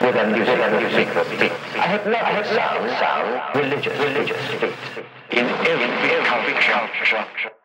with a music and music beat. I have not I have sound, sound, religious, religious beat. In every culture.